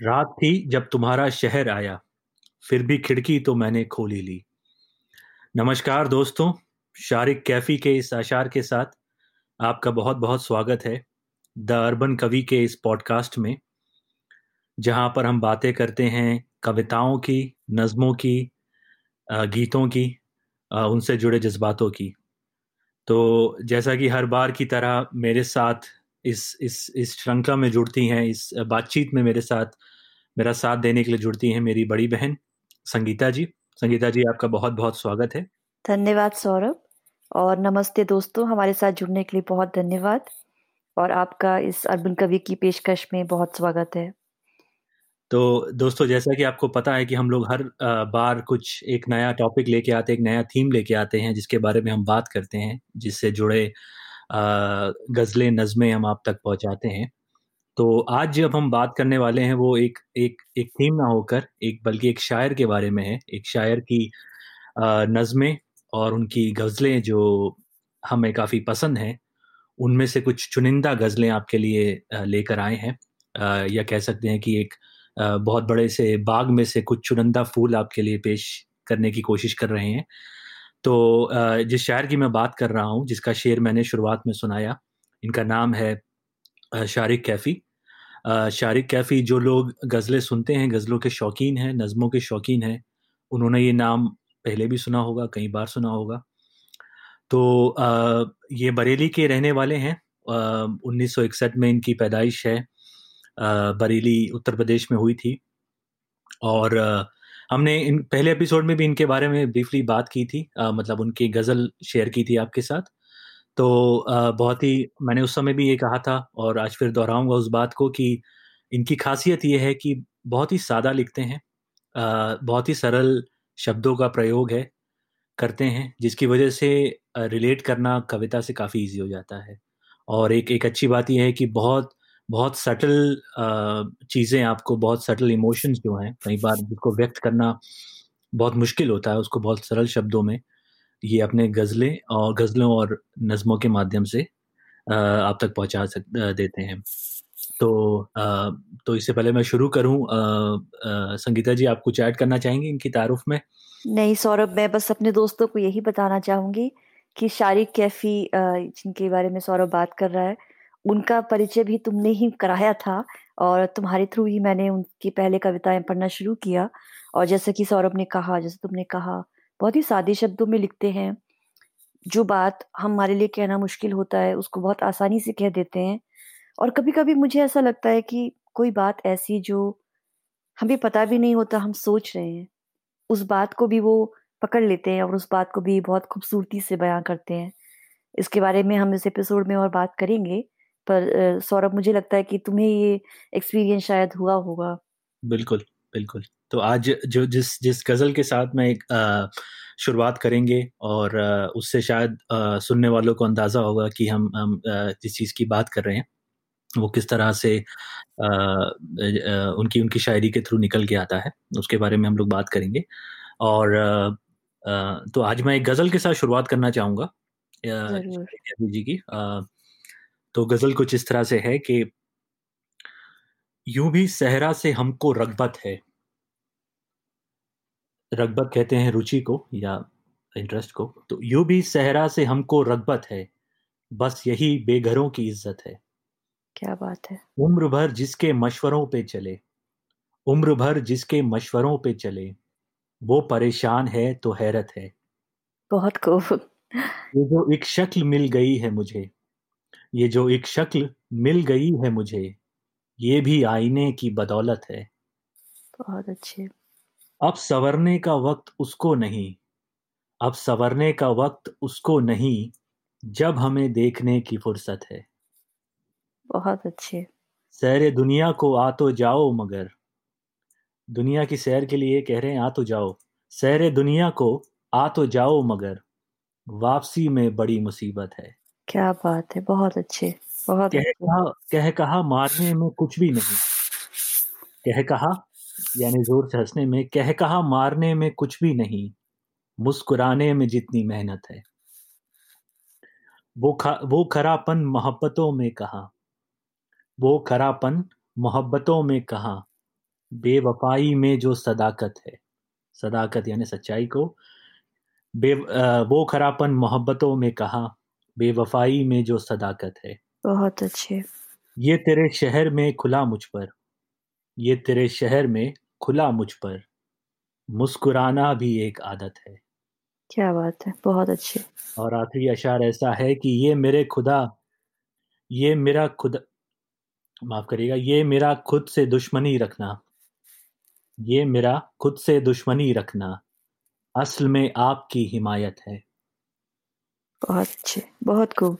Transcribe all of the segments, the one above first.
रात थी जब तुम्हारा शहर आया, फिर भी खिड़की तो मैंने खोली ली। नमस्कार दोस्तों, शारिक कैफी के इस आशार के साथ आपका बहुत बहुत स्वागत है द अर्बन कवि के इस पॉडकास्ट में, जहाँ पर हम बातें करते हैं कविताओं की, नज़मों की गीतों की उनसे जुड़े जज्बातों की। तो जैसा कि हर बार की तरह मेरे साथ इस इस इस श्रृंखला में जुड़ती हैं इस बातचीत में मेरे साथ मेरा साथ देने के लिए जुड़ती हैं मेरी बड़ी बहन संगीता जी। संगीता जी आपका बहुत बहुत स्वागत है। धन्यवाद सौरभ और नमस्ते दोस्तों हमारे साथ जुड़ने के लिए बहुत धन्यवाद और आपका इस अर्बन कवि की पेशकश में बहुत स्वागत है। तो दोस्तों जैसा कि आपको पता है कि हम लोग हर बार कुछ एक नया टॉपिक लेके आते हैं एक नया थीम लेके आते हैं जिसके बारे में हम बात करते हैं जिससे जुड़े गज़लें नज़में हम आप तक पहुंचाते हैं। तो आज जब हम बात करने वाले हैं, वो एक एक एक थीम ना होकर, एक बल्कि एक शायर के बारे में है। एक शायर की नज़में और उनकी गज़लें जो हमें काफ़ी पसंद हैं, उनमें से कुछ चुनिंदा गज़लें आपके लिए लेकर आए हैं। या कह सकते हैं कि एक बहुत बड़े से बाग में से कुछ चुनिंदा फूल आपके लिए पेश करने की कोशिश कर रहे हैं। तो जिस शायर की मैं बात कर रहा हूँ, जिसका शेर मैंने शुरुआत में सुनाया, इनका नाम है शारिक कैफ़ी। शारिक कैफ़ी जो लोग गज़लें सुनते हैं, गज़लों के शौकीन हैं, नज़मों के शौकीन हैं, उन्होंने ये नाम पहले भी सुना होगा, कई बार सुना होगा। तो ये बरेली के रहने वाले हैं। उन्नीस सौ इकसठ में इनकी पैदाइश है। बरेली उत्तर प्रदेश में हुई थी। और हमने इन पहले एपिसोड में भी इनके बारे में ब्रीफली बात की थी आ, मतलब उनकी गज़ल शेयर की थी आपके साथ। तो आ, बहुत ही मैंने उस समय भी ये कहा था और आज फिर दोहराऊँगा उस बात को कि इनकी खासियत ये है कि बहुत ही सादा लिखते हैं आ, बहुत ही सरल शब्दों का प्रयोग है करते हैं जिसकी वजह से रिलेट करना कविता से काफ़ी इजी हो जाता है। और एक एक अच्छी बात यह है कि बहुत बहुत सटल चीज़ें आपको, बहुत सटल इमोशंस जो हैं, कई बार जिसको व्यक्त करना बहुत मुश्किल होता है, उसको बहुत सरल शब्दों में ये अपने गज़लें और, गज़लों और नज़मों के माध्यम से आप तक पहुँचा सक देते हैं। तो तो इससे पहले मैं शुरू करूँ संगीता जी, आप कुछ ऐड करना चाहेंगे इनकी तारुफ में? नहीं, सौरभ, मैं बस अपने दोस्तों को यही बताना चाहूँगी कि शारिक कैफी जिनके बारे में सौरभ बात कर रहा है उनका परिचय भी तुमने ही कराया था और तुम्हारे थ्रू ही मैंने उनकी पहले कविताएँ पढ़ना शुरू किया। और जैसे कि सौरभ ने कहा, जैसे तुमने कहा, बहुत ही सादे शब्दों में लिखते हैं। जो बात हमारे लिए कहना मुश्किल होता है, उसको बहुत आसानी से कह देते हैं। और कभी कभी मुझे ऐसा लगता है कि कोई बात ऐसी जो हमें पता भी नहीं होता, हम सोच रहे हैं। उस बात को भी वो पकड़ लेते हैं और उस बात को भी बहुत खूबसूरती से बयां करते हैं। इसके बारे में हम इस एपिसोड में और बात करेंगे। पर सौरभ मुझे लगता है कि तुम्हें ये एक्सपीरियंस शायद हुआ होगा। बिल्कुल बिल्कुल। तो आज जो जिस जिस गज़ल के साथ में एक शुरुआत करेंगे और उससे शायद सुनने वालों को अंदाज़ा होगा कि हम हम जिस चीज़ की बात कर रहे हैं वो किस तरह से आ, आ, उनकी उनकी शायरी के थ्रू निकल के आता है उसके बारे में हम लोग बात करेंगे। और आ, तो आज मैं एक गज़ल के साथ शुरुआत करना चाहूँगा जी की तो गज़ल कुछ इस तरह से है कि यूँ भी सहरा से हमको रगबत है। रगबत कहते हैं रुचि को या इंटरेस्ट को। तो यूँ भी सहरा से हमको रगबत है बस यही बेघरों की इज़्ज़त है। क्या बात है। उम्र भर जिसके मशवरों पे चले उम्र भर जिसके मशवरों पे चले वो परेशान है तो हैरत है। बहुत खूब। ये जो एक शक्ल मिल गई है मुझे ये जो एक शक्ल मिल गई है मुझे ये भी आईने की बदौलत है। बहुत अच्छे। अब सवरने का वक्त उसको नहीं अब सवरने का वक्त उसको नहीं जब हमें देखने की फुर्सत है। बहुत अच्छे। सैर दुनिया को आ तो जाओ मगर दुनिया की सैर के लिए कह रहे हैं आ तो जाओ। सैर दुनिया को आ तो जाओ मगर वापसी में बड़ी मुसीबत है। क्या बात है बहुत अच्छे बहुत कह कहा कह कहा मारने में कुछ भी नहीं। कह कहा यानी ज़ोर से हंसने में कह कहा मारने में कुछ भी नहीं मुस्कुराने में जितनी मेहनत है। वो खा वो खरापन मोहब्बतों में कहा। वो खरापन मोहब्बतों में कहा बेवफाई में जो सदाकत है। सदाकत यानी सच्चाई को। बे वो खरापन मोहब्बतों में कहा बेवफाई में जो सदाकत है। बहुत अच्छे। ये तेरे शहर में खुला मुझ पर। ये तेरे शहर में खुला मुझ पर। मुस्कुराना भी एक आदत है। क्या बात है बहुत अच्छे। और आखिरी अशार ऐसा है कि ये मेरे खुदा ये मेरा खुद माफ़ करिएगा ये मेरा खुद से दुश्मनी रखना। ये मेरा खुद से दुश्मनी रखना। असल में आपकी हिमायत है। बहुत अच्छे बहुत खूब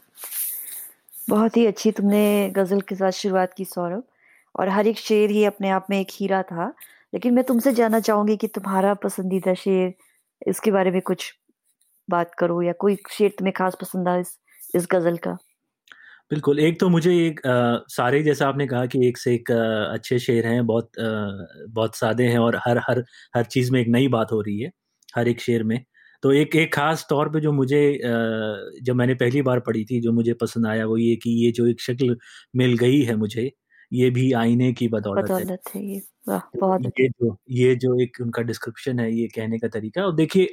बहुत ही अच्छी तुमने गज़ल के साथ शुरुआत की सौरभ। और हर एक शेर ही अपने आप में एक हीरा था। लेकिन मैं तुमसे जानना चाहूँगी कि तुम्हारा पसंदीदा शेर इसके बारे में कुछ बात करो या कोई शेर तुम्हें खास पसंद आ इस इस गज़ल का। बिल्कुल एक तो मुझे एक आ, सारे जैसा आपने कहा कि एक से एक आ, अच्छे शेर हैं बहुत आ, बहुत सादे हैं और हर हर हर चीज़ में एक नई बात हो रही है हर एक शेर में। तो एक एक खास तौर पे जो मुझे जब मैंने पहली बार पढ़ी थी जो मुझे पसंद आया वो ये कि ये जो एक शक्ल मिल गई है मुझे ये भी आईने की बदौलत, बदौलत है, है ये तो बहुत ये जो ये जो एक उनका डिस्क्रिप्शन है ये कहने का तरीका और देखिए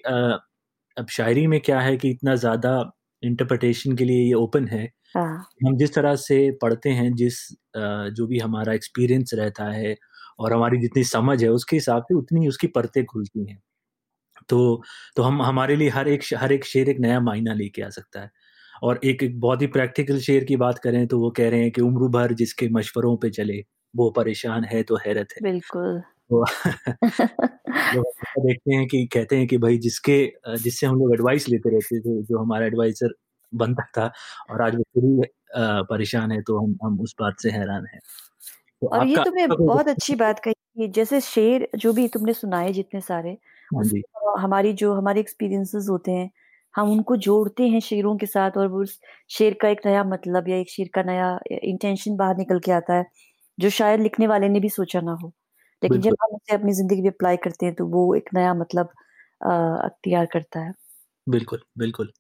अब शायरी में क्या है कि इतना ज़्यादा इंटरप्रिटेशन के लिए ये ओपन है। हाँ। हम जिस तरह से पढ़ते हैं जिस जो भी हमारा एक्सपीरियंस रहता है और हमारी जितनी समझ है उसके हिसाब से उतनी उसकी परतें खुलती हैं। तो तो हम हमारे लिए हर एक हर एक शेर एक नया मायना लेके आ सकता है। और एक एक बहुत ही प्रैक्टिकल शेर की बात करें तो वो कह रहे हैं कि उम्र भर जिसके मशवरों पे चले वो परेशान है तो हैरत है। बिल्कुल। तो देखते हैं कि कहते हैं कि भाई जिसके जिससे हम लोग एडवाइस लेते रहते थे जो हमारा एडवाइजर बनता था और आज वो ही परेशान है तो हम हम उस बात से हैरान हैं। तो और ये तुमने बहुत अच्छी बात कही जैसे शेर जो भी तुमने सुनाए जितने सारे हाँ हमारी जो हमारे एक्सपीरियंसेस होते हैं हम उनको जोड़ते हैं शेरों के साथ और उस शेर का एक नया मतलब या एक शेर का नया इंटेंशन बाहर निकल के आता है जो शायद लिखने वाले ने भी सोचा ना हो। लेकिन जब हम उसे अपनी ज़िंदगी में अप्लाई करते हैं तो वो एक नया मतलब अख्तियार करता है। बिल्कुल बिल्कुल।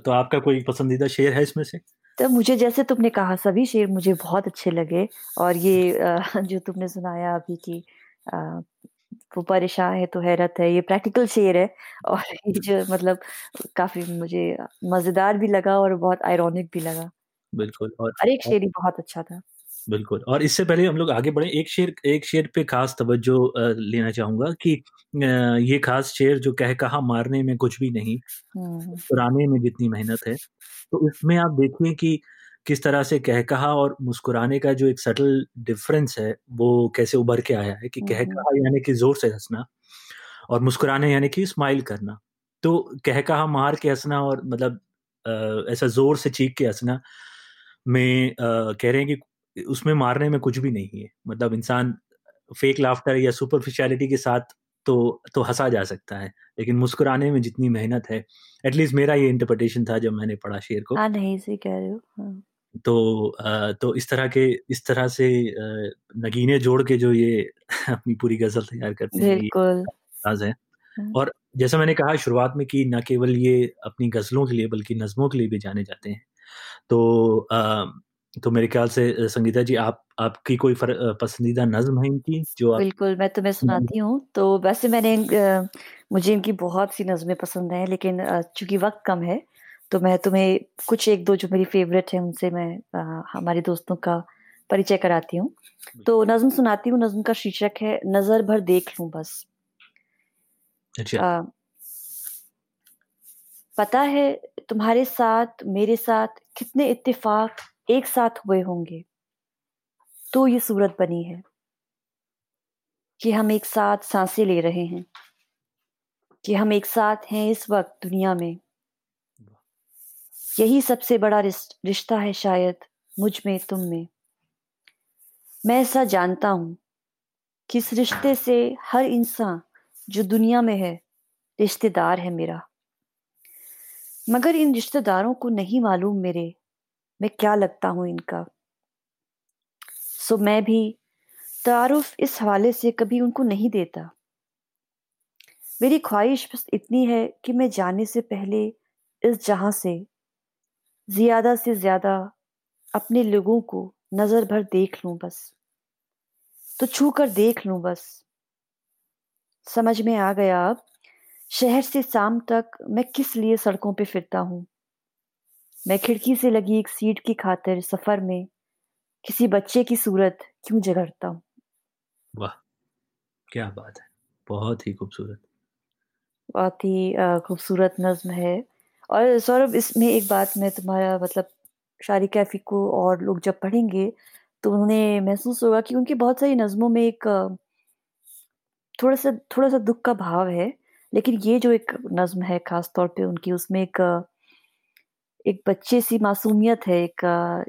तो आपका कोई पसंदीदा शेर है इसमें से? तो मुझे जैसे तुमने कहा सभी शेर मुझे बहुत अच्छे लगे और ये जो। तुमने सुनाया अभी की वो परेशान है तो हैरत है ये प्रैक्टिकल शेर है। और ये जो मतलब काफ़ी मुझे मज़ेदार भी लगा और बहुत आयरॉनिक भी लगा। बिल्कुल और हर एक शेर ही बहुत अच्छा था। बिल्कुल और इससे पहले हम लोग आगे बढ़े। एक शेर एक शेर पे खास तवज्जो लेना चाहूँगा कि ये खास शेर जो कह कहा मारने में कुछ भी नहीं पुराने में जितनी मेहनत है। तो इसमें आप देखिए कि किस तरह से कह कहा और मुस्कुराने का जो एक सटल डिफरेंस है वो कैसे उभर के आया है कि कह कहा यानी कि ज़ोर से हंसना और मुस्कुराने यानी कि स्माइल करना। तो कह कहा मार के हंसना और मतलब ऐसा ज़ोर से चीख के हंसना में कह रहे हैं कि उसमें मारने में कुछ भी नहीं है। मतलब इंसान फेक लाफ्टर या सुपरफिशियलिटी के साथ तो तो हंसा जा सकता है लेकिन मुस्कुराने में जितनी मेहनत है एटलीस्ट मेरा ये इंटरप्रिटेशन था जब मैंने पढ़ा शेर को। हाँ नहीं सही कह रहे हो। तो तो इस तरह के इस तरह से नगीने जोड़ के जो ये अपनी पूरी गज़ल तैयार करते हैं है। हाँ। और जैसा मैंने कहा शुरुआत में कि न केवल ये अपनी गजलों के लिए बल्कि नज्मों के लिए भी जाने जाते हैं। तो आ, तो मेरे ख्याल से संगीता जी आप आपकी कोई पसंदीदा नज्म है इनकी जो आप बिल्कुल मैं तुम्हें सुनाती हूँ। तो वैसे मैंने मुझे इनकी बहुत सी नज्में पसंद हैं लेकिन चूँकि वक्त कम है तो मैं तुम्हें कुछ एक दो जो मेरी फेवरेट है उनसे मैं आ, हमारे दोस्तों का परिचय कराती हूँ। तो नज्म सुनाती हूँ। नज्म का शीर्षक है नज़र भर देख लू बस। अच्छा। आ, पता है तुम्हारे साथ मेरे साथ कितने इत्तेफाक एक साथ हुए होंगे। तो ये सूरत बनी है कि हम एक साथ साँसें ले रहे हैं कि हम एक साथ हैं इस वक्त दुनिया में। यही सबसे बड़ा रिश्ता है शायद मुझमें, तुम में। मैं ऐसा जानता हूँ कि इस रिश्ते से हर इंसान जो दुनिया में है, रिश्तेदार है मेरा। मगर इन रिश्तेदारों को नहीं मालूम मेरे, मैं क्या लगता हूँ इनका। सो मैं भी तारुफ इस हवाले से कभी उनको नहीं देता। मेरी ख्वाहिश बस इतनी है कि मैं जाने से पहले इस जहाँ से ज़्यादा से ज़्यादा अपने लोगों को नज़र भर देख लूँ बस। तो छू कर देख लूँ बस। समझ में आ गया अब शहर से शाम तक मैं किस लिए सड़कों पे फिरता हूँ? मैं खिड़की से लगी एक सीट की खातिर सफ़र में किसी बच्चे की सूरत क्यों जगड़ता हूँ? वाह क्या बात है। बहुत ही खूबसूरत। बहुत ही खूबसूरत नज्म है। और सौरभ, इसमें एक बात मैं तुम्हारा मतलब शारी कैफी को और लोग जब पढ़ेंगे तो उन्हें महसूस होगा कि उनकी बहुत सारी नज़मों में एक थोड़ा सा थोड़ा सा दुख का भाव है। लेकिन ये जो एक नज़्म है ख़ास तौर पे उनकी, उसमें एक एक बच्चे सी मासूमियत है, एक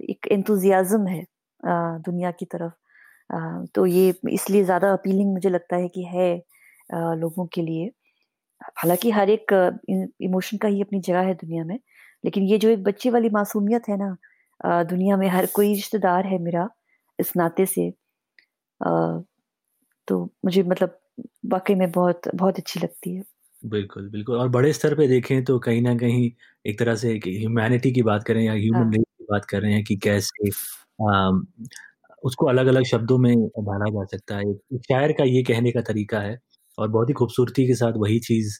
एक एंथुजियाज़्म है दुनिया की तरफ़। तो ये इसलिए ज़्यादा अपीलिंग मुझे लगता है कि है लोगों के लिए। हालाँकि हर एक इमोशन का ही अपनी जगह है दुनिया में लेकिन ये जो एक बच्चे वाली मासूमियत है ना दुनिया में हर कोई रिश्तेदार है मेरा इस नाते से तो मुझे मतलब वाकई में बहुत बहुत अच्छी लगती है बिल्कुल बिल्कुल और बड़े स्तर पे देखें तो कहीं ना कहीं एक तरह से ह्यूमैनिटी की बात करें या ह्यूमन हाँ. की बात कर रहे हैं कि कैसे आ, उसको अलग अलग शब्दों में ढाला जा सकता है एक शायर का ये कहने का तरीका है और बहुत ही खूबसूरती के साथ वही चीज़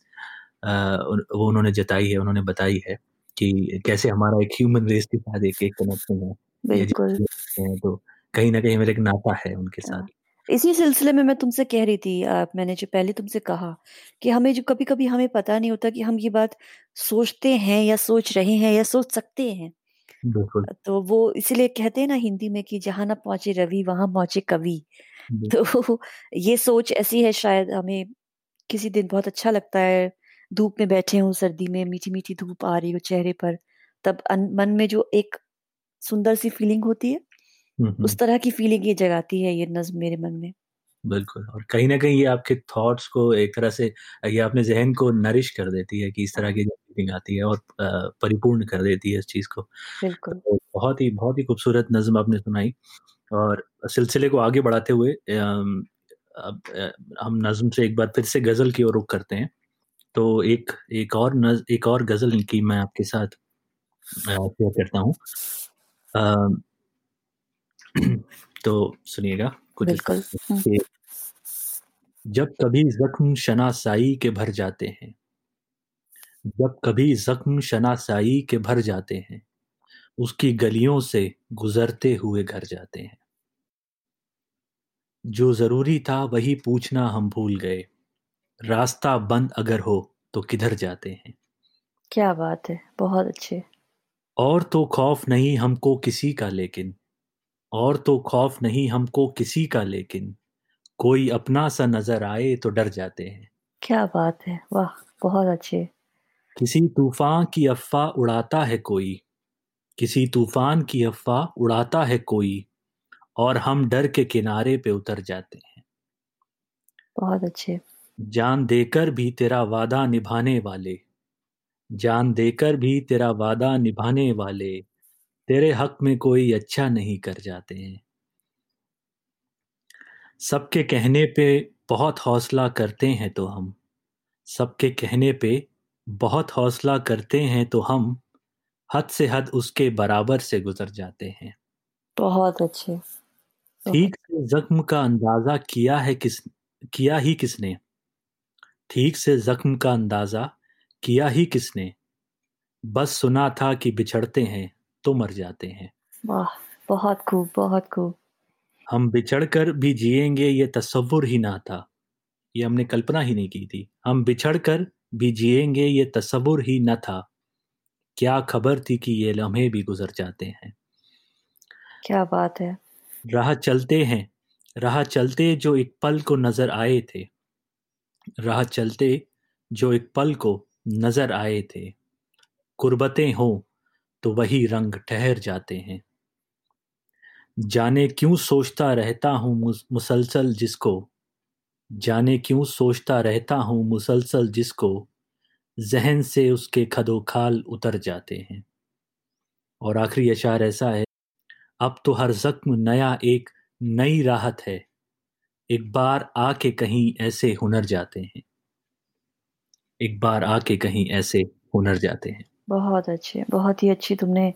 वो उन्होंने जताई है उन्होंने बताई है कि कैसे हमारा एक ह्यूमन रेस के साथ एक एक कनेक्शन है। तो कहीं ना कहीं मेरा एक नाता है उनके साथ। हाँ। इसी सिलसिले में मैं तुमसे कह रही थी आप मैंने जो पहले तुमसे कहा कि हमें जो कभी कभी हमें पता नहीं होता कि हम ये बात सोचते हैं या सोच रहे हैं या सोच सकते हैं। तो वो इसीलिए कहते हैं ना हिंदी में कि जहाँ ना पहुँचे रवि वहाँ पहुँचे कवि। तो ये सोच ऐसी है शायद हमें किसी दिन बहुत अच्छा लगता है। धूप में बैठे हूँ सर्दी में मीठी मीठी धूप आ रही हो चेहरे पर तब मन में जो एक सुंदर सी फीलिंग होती है उस तरह की फीलिंग ये जगाती है ये नज्म मेरे मन में। बिल्कुल और कहीं ना कहीं ये आपके थॉट्स को एक तरह से ये अपने जहन को नरिश कर देती है कि इस तरह की फीलिंग आती है और परिपूर्ण कर देती है इस चीज़ को। बिल्कुल। तो बहुत ही बहुत ही खूबसूरत नज्म आपने सुनाई। और सिलसिले को आगे बढ़ाते हुए अब हम नज्म से एक बार फिर से गज़ल की ओर रुख करते हैं। तो एक एक और नज, एक और गज़ल की मैं आपके साथ शेयर करता हूँ। तो सुनिएगा कुछ हम्म। जब कभी जख्म शनासाई के भर जाते हैं जब कभी जख्म शनासाई के भर जाते हैं उसकी गलियों से गुजरते हुए घर जाते हैं। जो ज़रूरी था वही पूछना हम भूल गए। रास्ता बंद अगर हो तो किधर जाते हैं? क्या बात है बहुत अच्छे। और तो खौफ नहीं हमको किसी का लेकिन और तो खौफ नहीं हमको किसी का लेकिन कोई अपना सा नज़र आए तो डर जाते हैं। क्या बात है वाह बहुत अच्छे। किसी तूफ़ान की अफवाह उड़ाता है कोई किसी तूफ़ान की अफवाह उड़ाता है कोई और हम डर के किनारे पे उतर जाते हैं। बहुत अच्छे। जान देकर भी तेरा वादा निभाने वाले जान देकर भी तेरा वादा निभाने वाले तेरे हक में कोई अच्छा नहीं कर जाते हैं। सबके कहने पे बहुत हौसला करते हैं तो हम सबके कहने पे बहुत हौसला करते हैं तो हम हद से हद उसके बराबर से गुजर जाते हैं। बहुत अच्छे। ठीक से जख्म का अंदाज़ा किया है किस किया ही किसने? ठीक से जख्म का अंदाज़ा किया ही किसने? बस सुना था कि बिछड़ते हैं तो मर जाते हैं। वाह बहुत खूब बहुत खूब। हम बिछड़ कर भी जिएँगे ये तस्वुर ही ना था। ये हमने कल्पना ही नहीं की थी। हम बिछड़ कर भी जिएँगे ये तस्वुर ही न था। क्या खबर थी कि ये लम्हे भी गुजर जाते हैं? क्या बात है। राह चलते हैं राह चलते जो एक पल को नज़र आए थे। राह चलते जो एक पल को नज़र आए थे। कुर्बतें हो तो वही रंग ठहर जाते हैं। जाने क्यों सोचता रहता हूँ मुसलसल जिसको? जाने क्यों सोचता रहता हूँ मुसलसल जिसको? जहन से उसके खदो खाल उतर जाते हैं। और आखिरी अशार ऐसा है, अब तो हर जख्म नया एक नई राहत है। एक बार आके कहीं ऐसे हुनर जाते हैं। एक बार आके कहीं ऐसे हुनर जाते हैं। बहुत अच्छे, बहुत ही अच्छी तुमने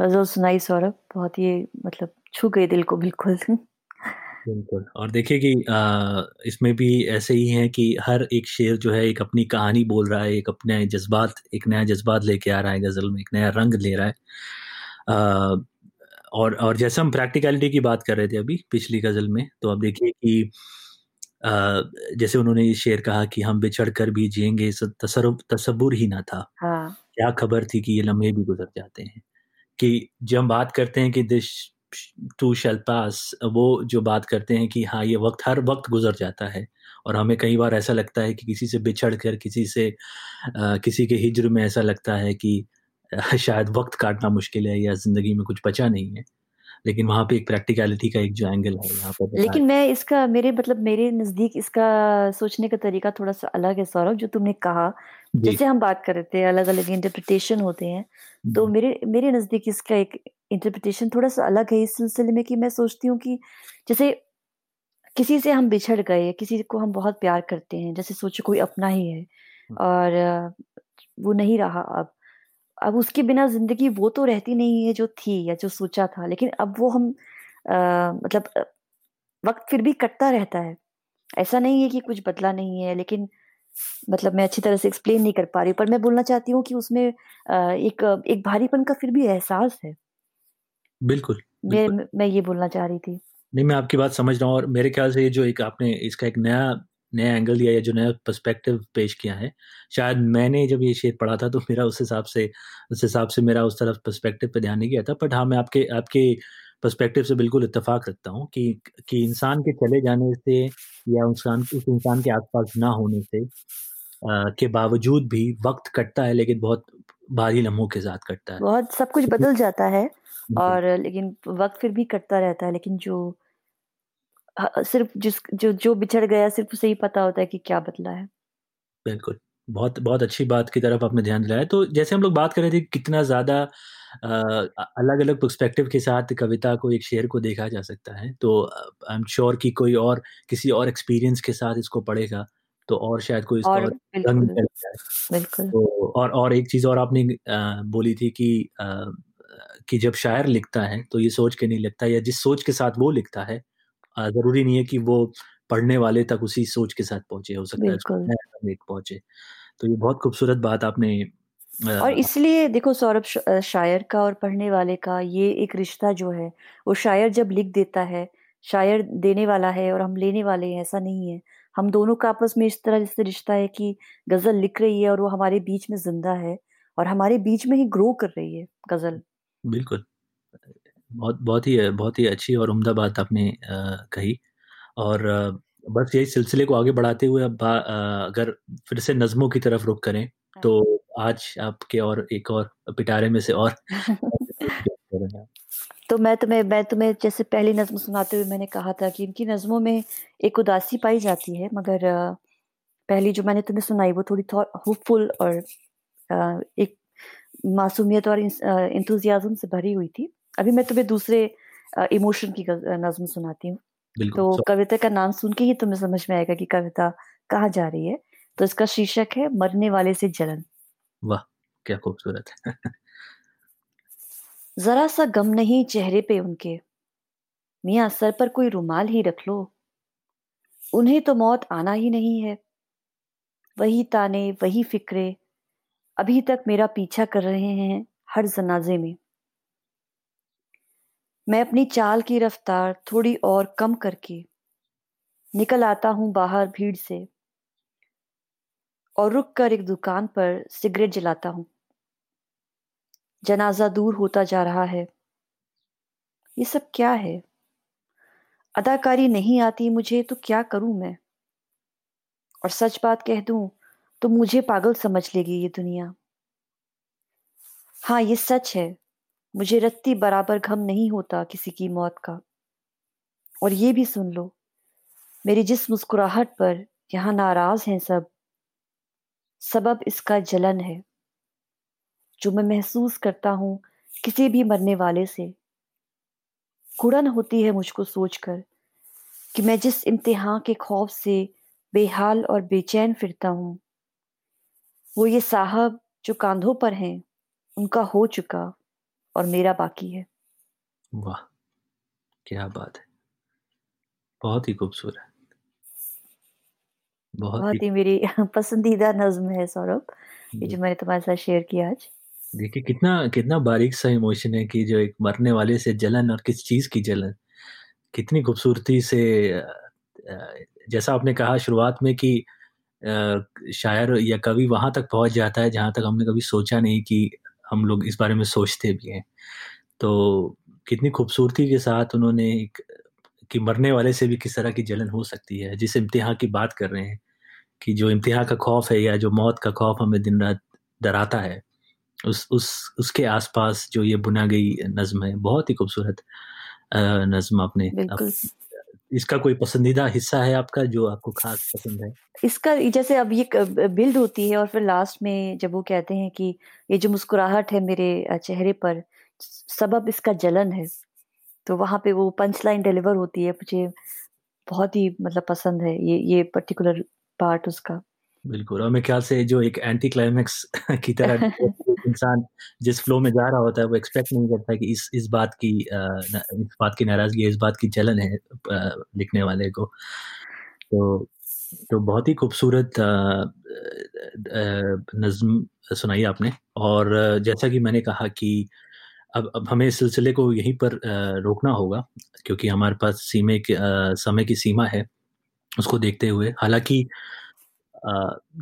गज़ल सुनाई सौरभ। बहुत ही मतलब छू गई दिल को बिल्कुल। बिल्कुल और देखिए कि इसमें भी ऐसे ही है कि हर एक शेर जो है एक अपनी कहानी बोल रहा है, एक अपने जज़्बात एक नया जज़्बात लेके आ रहा है ग़ज़ल में, एक नया रंग ले रहा है। अ, और और जैसे हम प्रैक्टिकलिटी की बात कर रहे थे अभी पिछली ग़ज़ल में, तो अब देखिए कि अ, जैसे उन्होंने ये शेर कहा कि हम बिछड़ कर भी जियेंगे तसव्वुर ही ना था। हाँ। क्या खबर थी कि ये लम्हे भी गुज़र जाते हैं। कि जब हम बात करते हैं कि दिस टू शेल पास वो जो बात करते हैं कि हाँ, ये वक़्त हर वक़्त गुज़र जाता है और हमें कई बार ऐसा लगता है कि किसी से बिछड़ कर किसी से आ, किसी के हिजर में ऐसा लगता है कि शायद वक़्त काटना मुश्किल है या ज़िंदगी में कुछ बचा नहीं है। लेकिन वहाँ पे एक प्रैक्टिकैलिटी का एक जो एंगल है यहाँ पे लेकिन मैं इसका मेरे मतलब मेरे नज़दीक इसका सोचने का तरीका थोड़ा-सा अलग है सौरभ जो तुमने कहा। जैसे हम बात कर रहे थे अलग-अलग इंटरप्रिटेशन होते हैं। तो मेरे मेरे नज़दीक इसका एक इंटरप्रिटेशन थोड़ा-सा अलग है इस सिलसिले में कि मैं सोचती हूँ कि जैसे किसी से हम बिछड़ गए, किसी को हम बहुत प्यार करते हैं, जैसे सोचो कोई अपना ही है हाँ। और वो नहीं रहा अब। अब उसके बिना ज़िंदगी वो तो रहती नहीं है जो थी या जो सोचा था, लेकिन अब वो हम अ, मतलब वक़्त फिर भी कटता रहता है। ऐसा नहीं है कि कुछ बदला नहीं है, लेकिन मतलब मैं अच्छी तरह से एक्सप्लेन नहीं कर पा रही पर मैं बोलना चाहती हूँ कि उसमें एक एक भारीपन का फिर भी एहसास है। बिल्कुल, बिल्कुल मैं मैं ये बोलना चाह रही थी। नहीं, मैं आपकी बात समझ रहा हूँ और मेरे ख़्याल से ये जो एक आपने इसका एक नया नया एंगल दिया है, जो नया पर्सपेक्टिव पेश किया है, शायद मैंने जब ये शेर पढ़ा था तो मेरा उस हिसाब से उस हिसाब से मेरा उस तरफ़ पर्सपेक्टिव पे ध्यान नहीं गया था। बट हाँ, मैं आपके आपके पर्सपेक्टिव से बिल्कुल इत्तेफ़ाक रखता हूँ कि कि इंसान के चले जाने से या इंसान उस इंसान के आस-पास ना होने से अ, के बावजूद भी वक़्त कटता है लेकिन बहुत भारी लम्हों के साथ कटता है। बहुत सब कुछ बदल जाता है और लेकिन वक़्त फिर भी कटता रहता है, लेकिन जो सिर्फ़ जिस जो जो बिछड़ गया सिर्फ़ उसे ही पता होता है कि क्या बदला है। बिल्कुल। बहुत बहुत अच्छी बात की तरफ़ आपने ध्यान दिलाया। तो जैसे हम लोग बात कर रहे थे कितना ज़्यादा अ, अ, अलग-अलग पर्सपेक्टिव के साथ कविता को, एक शेर को देखा जा सकता है। तो आई एम श्योर कि कोई और किसी और एक्सपीरियंस के साथ इसको पढ़ेगा, तो और शायद कोई और और बिल्कुल, बिल्कुल। तो और और एक चीज़ और आपने बोली थी कि अ, कि जब शायर लिखता है, तो ये सोच के नहीं लिखता या जिस सोच के साथ वो लिखता है ज़रूरी नहीं है कि वो पढ़ने वाले तक उसी सोच के साथ पहुँचे हो सकता है पहुँचे। तो ये बहुत खूबसूरत बात आपने और इसलिए देखो सौरभ शायर का और पढ़ने वाले का ये एक रिश्ता जो है, वो शायर जब लिख देता है, शायर देने वाला है और हम लेने वाले हैं, ऐसा नहीं है। हम दोनों का आपस में इस तरह से रिश्ता है कि गज़ल लिख रही है और वो हमारे बीच में ज़िंदा है और हमारे बीच में ही ग्रो कर रही है गज़ल। बिल्कुल। बहुत बहुत ही बहुत ही अच्छी और उम्दा बात आपने कही और बस यही सिलसिले को आगे बढ़ाते हुए अब अगर फिर से नज़्मों की तरफ़ रुख करें, हाँ। तो आज आपके और एक और पिटारे में से और तो मैं तुम्हें मैं तुम्हें जैसे पहली नज़्म सुनाते हुए मैंने कहा था कि इनकी नज़्मों में एक उदासी पाई जाती है, मगर पहली जो मैंने तुम्हें सुनाई वो थोड़ी होपफुल और एक मासूमियत और एंथुसियाज़्म से भरी हुई थी। अभी मैं तुम्हें दूसरे इमोशन की नज़्म सुनाती हूँ। तो सो कविता का नाम सुन के ही तुम्हें समझ में आएगा कि कविता कहाँ जा रही है। तो इसका शीर्षक है मरने वाले से जलन। वाह! क्या खूबसूरत है। ज़रा-सा गम नहीं चेहरे पे उनके, मियाँ सर पर कोई रुमाल ही रख लो। उन्हें तो मौत आना ही नहीं है। वही ताने, वही फिक्रे अभी तक मेरा पीछा कर रहे हैं हर जनाज़े में। मैं अपनी चाल की रफ़्तार थोड़ी और कम करके निकल आता हूँ बाहर भीड़ से और रुक कर एक दुकान पर सिगरेट जलाता हूँ। जनाज़ा दूर होता जा रहा है। ये सब क्या है? अदाकारी नहीं आती मुझे तो क्या करूँ मैं? और सच बात कह दूँ तो मुझे पागल समझ लेगी ये दुनिया। हाँ, ये सच है, मुझे रत्ती बराबर गम नहीं होता किसी की मौत का। और ये भी सुन लो, मेरी जिस मुस्कुराहट पर यहाँ नाराज़ हैं सब सबब इसका जलन है। जो मैं महसूस करता हूँ किसी भी मरने वाले से। कुड़न होती है मुझको सोचकर कि मैं जिस इम्तिहान के खौफ से बेहाल और बेचैन फिरता हूँ वो ये साहब जो कांधों पर हैं, उनका हो चुका और मेरा बाकी है। वाह! क्या बात है। बहुत ही खूबसूरत। बहुत बहुत ही मेरी पसंदीदा नज़्म है सौरभ, ये जो मैंने तुम्हारे साथ शेयर किया आज। देखिए कितना कितना बारीक-सा इमोशन है कि जो एक मरने वाले से जलन और किस चीज़ की जलन। कितनी खूबसूरती से जैसा आपने कहा शुरुआत में कि शायर या कवि वहाँ तक पहुँच जाता है जहाँ तक हमने कभी सोचा नहीं कि हम लोग इस बारे में सोचते भी हैं। तो कितनी खूबसूरती के साथ उन्होंने एक कि मरने वाले से भी किस तरह की जलन हो सकती है, जिस इम्तिहा की बात कर रहे हैं, कि जो इम्तिहा का खौफ है या जो मौत का खौफ हमें दिन-रात डराता है, उस उस उसके आस-पास जो ये बुना गई नज़्म है, बहुत ही खूबसूरत नज़्म आपने। इसका कोई पसंदीदा हिस्सा है आपका जो आपको ख़ास पसंद है? इसका जैसे अब ये बिल्ड होती है और फिर लास्ट में जब वो कहते हैं कि ये जो मुस्कुराहट है मेरे चेहरे पर सब सबब इसका जलन है। तो वहाँ पे वो पंच लाइन डिलीवर होती है, मुझे बहुत ही मतलब पसंद है ये ये पर्टिकुलर पार्ट उसका। बिल्कुल और मेरे ख़्याल से जो एक एंटी क्लाइमेक्स की तरह इंसान जिस फ्लो में जा रहा होता है, वो एक्सपेक्ट नहीं करता कि इस इस बात की इस बात की नाराज़गी इस बात की जलन है लिखने वाले को। तो तो बहुत ही खूबसूरत नज़्म सुनाई आपने और जैसा कि मैंने कहा कि अब अब हमें इस सिलसिले को यहीं पर रोकना होगा क्योंकि हमारे पास सीमे के समय की सीमा है, उसको देखते हुए। हालाँकि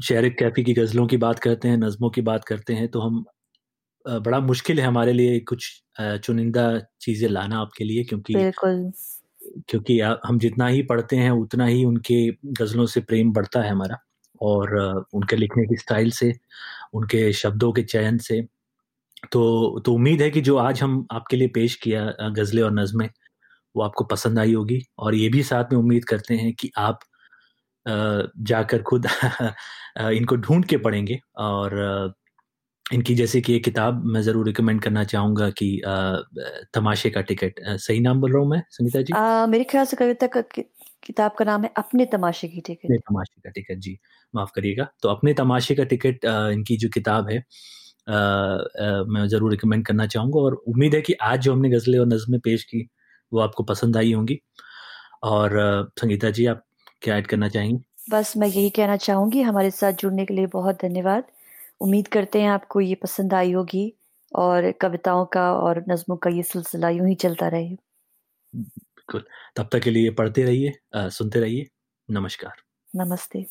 शायर कैफ़ी की ग़ज़लों की बात करते हैं, नज़मों की बात करते हैं, तो हम बड़ा मुश्किल है हमारे लिए कुछ चुनिंदा चीज़ें लाना आपके लिए क्योंकि क्योंकि हम जितना ही पढ़ते हैं, उतना ही उनके ग़ज़लों से प्रेम बढ़ता है हमारा और उनके लिखने की स्टाइल से, उनके शब्दों के चयन से। तो तो उम्मीद है कि जो आज हम आपके लिए पेश किया ग़ज़लें और नज़्में, वो आपको पसंद आई होगी और ये भी साथ में उम्मीद करते हैं कि आप जाकर खुद इनको ढूंढ के पढ़ेंगे और इनकी जैसे कि एक किताब मैं ज़रूर रिकमेंड करना चाहूँगा कि तमाशे का टिकट सही नाम बोल रहा हूँ मैं संगीता जी? अ, मेरे ख़्याल से कविता का कि किताब का नाम है अपने तमाशे की टिकट अपने तमाशे का टिकट, जी, माफ़ करिएगा। तो अपने तमाशे का टिकट इनकी जो किताब है अ अ, मैं ज़रूर रिकमेंड करना चाहूँगा और उम्मीद है कि आज जो हमने ग़ज़लें और नज़्में पेश की, वो आपको पसंद आई होंगी। और संगीता जी आप क्या ऐड करना चाहेंगे बस मैं यही कहना चाहूँगी, हमारे साथ जुड़ने के लिए बहुत धन्यवाद। उम्मीद करते हैं आपको ये पसंद आई होगी और कविताओं का और नज़्मों का ये सिलसिला यूँ ही चलता रहे। बिल्कुल, तब तक के लिए पढ़ते रहिए सुनते रहिए। नमस्कार। नमस्ते।